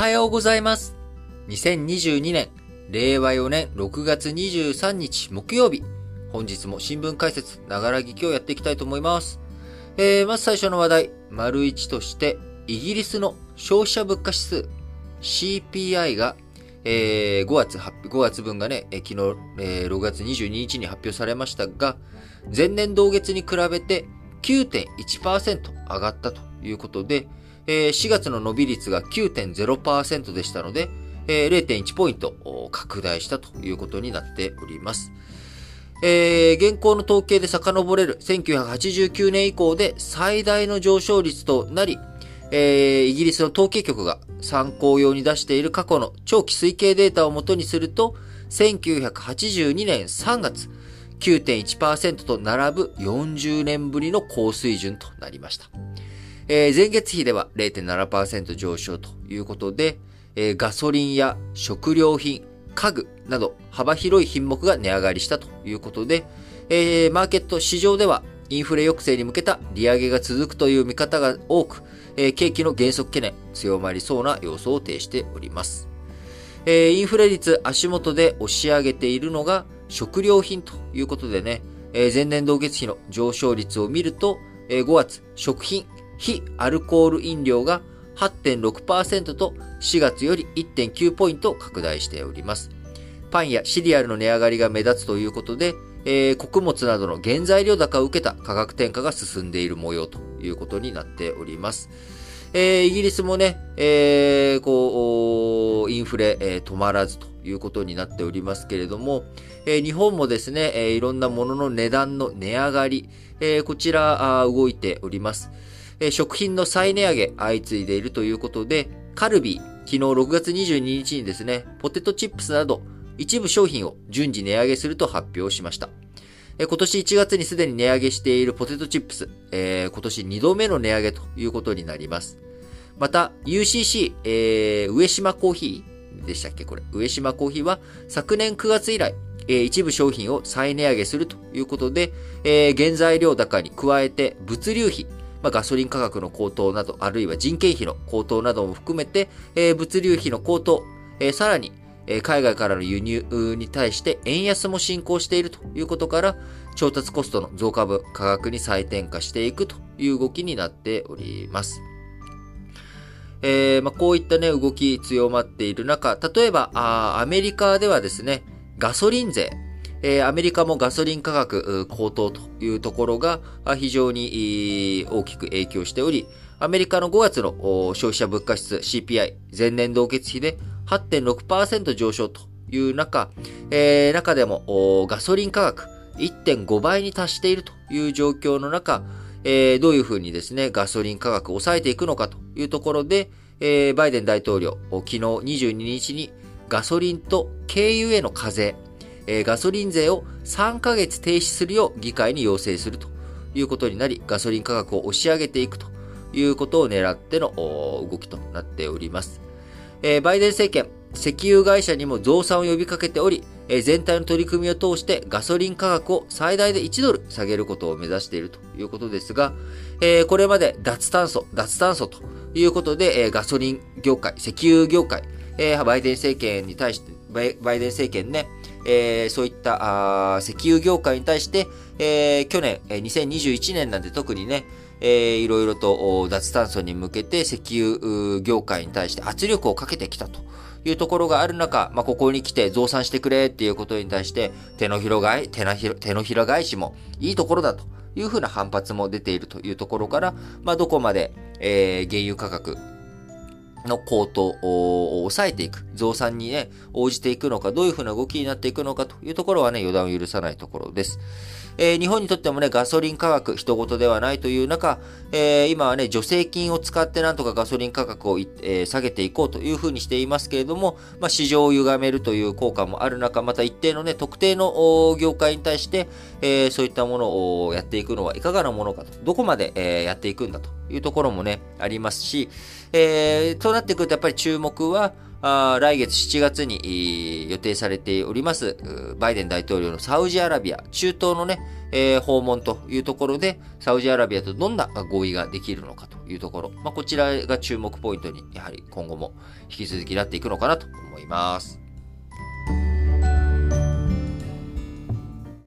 はようございます。2022年、令和4年6月23日木曜日。本日も新聞解説、ながら聞きをやっていきたいと思います。えー、まず最初の話題、丸1として、イギリスの消費者物価指数、CPI が、えー、5月、5月分がね、昨日、えー、6月22日に発表されましたが、前年同月に比べて9.1%上がったということで、え4月の伸び率が9.0%でしたので、え0.1ポイント拡大したということになっております。えー、現行の統計で遡れる1989年以降で最大の上昇率となり、えー、イギリスの統計局が参考用に出している過去の長期推計データをもとにすると、1982年3月、9.1%と並ぶ40年ぶりの高水準となりました。えー、前月比では0.7%上昇ということで、えー、ガソリンや食料品、家具など幅広い品目が値上がりしたということで、えー、マーケット市場ではインフレ抑制に向けた利上げが続くという見方が多く、えー、景気の減速懸念強まりそうな様相を呈しております。えー、インフレ率足元で押し上げているのが食料品ということでね、えー、前年同月比の上昇率を見ると、えー、5月食品非アルコール飲料が8.6%と4月より1.9ポイント拡大しております。パンやシリアルの値上がりが目立つということで、えー、穀物などの原材料高を受けた価格転嫁が進んでいる模様ということになっております。えー、イギリスもね、えー、こう、インフレ、えー、止まらずということになっておりますけれども、えー、日本もですね、えー、いろんなものの値段の値上がり、えー、こちら動いております。え食品の再値上げ相次いでいるということで、カルビー、昨日6月22日にですね、ポテトチップスなど一部商品を順次値上げすると発表しました。え今年1月にすでに値上げしているポテトチップス、えー、今年2度目の値上げということになります。また、UCC、えー、上島コーヒーでしたっけ？これ。上島コーヒーは昨年9月以来、え、一部商品を再値上げするということで、え、原材料高に加えて物流費、まあ、ガソリン価格の高騰など、あるいは人件費の高騰なども含めて、えー、物流費の高騰、えー、さらに、えー、海外からの輸入に対して円安も進行しているということから、調達コストの増加分、価格に再転嫁していくという動きになっております。えーまあ、こういったね、動き強まっている中、例えば、あアメリカではですね、ガソリン税、アメリカもガソリン価格高騰というところが非常に大きく影響しており、アメリカの5月の消費者物価指数 CPI 前年同月比で8.6%上昇という中、中でもガソリン価格1.5倍に達しているという状況の中、どういうふうにですね、ガソリン価格を抑えていくのかというところで、バイデン大統領、昨日22日にガソリンと軽油への課税、えー、ガソリン税を3ヶ月停止するよう議会に要請するということになり、ガソリン価格を押し上げていくということを狙っての動きとなっております。えー、バイデン政権、石油会社にも増産を呼びかけており、えー、全体の取り組みを通してガソリン価格を最大で1ドル下げることを目指しているということですが、えー、これまで脱炭素、脱炭素ということで、えー、ガソリン業界、石油業界、えー、バイデン政権に対して、バイデン政権ね、えー、そういったあ石油業界に対して、えー、去年、えー、2021年なんて特にね、えー、いろいろと脱炭素に向けて石油業界に対して圧力をかけてきたと。いうところがある中、まあ、ここに来て増産してくれっていうことに対して手のひら返手のひら手のひら返しもいいところだというふうな反発も出ているというところから、まあ、どこまで、えー、原油価格の高騰を抑えていく、増産にね、応じていくのか、どういうふうな動きになっていくのかというところはね、予断を許さないところです。えー、日本にとってもね、ガソリン価格、人事ではないという中、えー、今はね、助成金を使ってなんとかガソリン価格を、えー、下げていこうというふうにしていますけれども、まあ、市場を歪めるという効果もある中、また一定のね、特定の業界に対して、え、そういったものをやっていくのはいかがなものかと、どこまで、え、やっていくんだというところもね、ありますし、えー、となってくるとやっぱり注目は、あ来月7月に予定されております、バイデン大統領のサウジアラビア、中東のね、えー、訪問というところで、サウジアラビアとどんな合意ができるのかというところ、まあ、こちらが注目ポイントに、やはり今後も引き続きなっていくのかなと思います。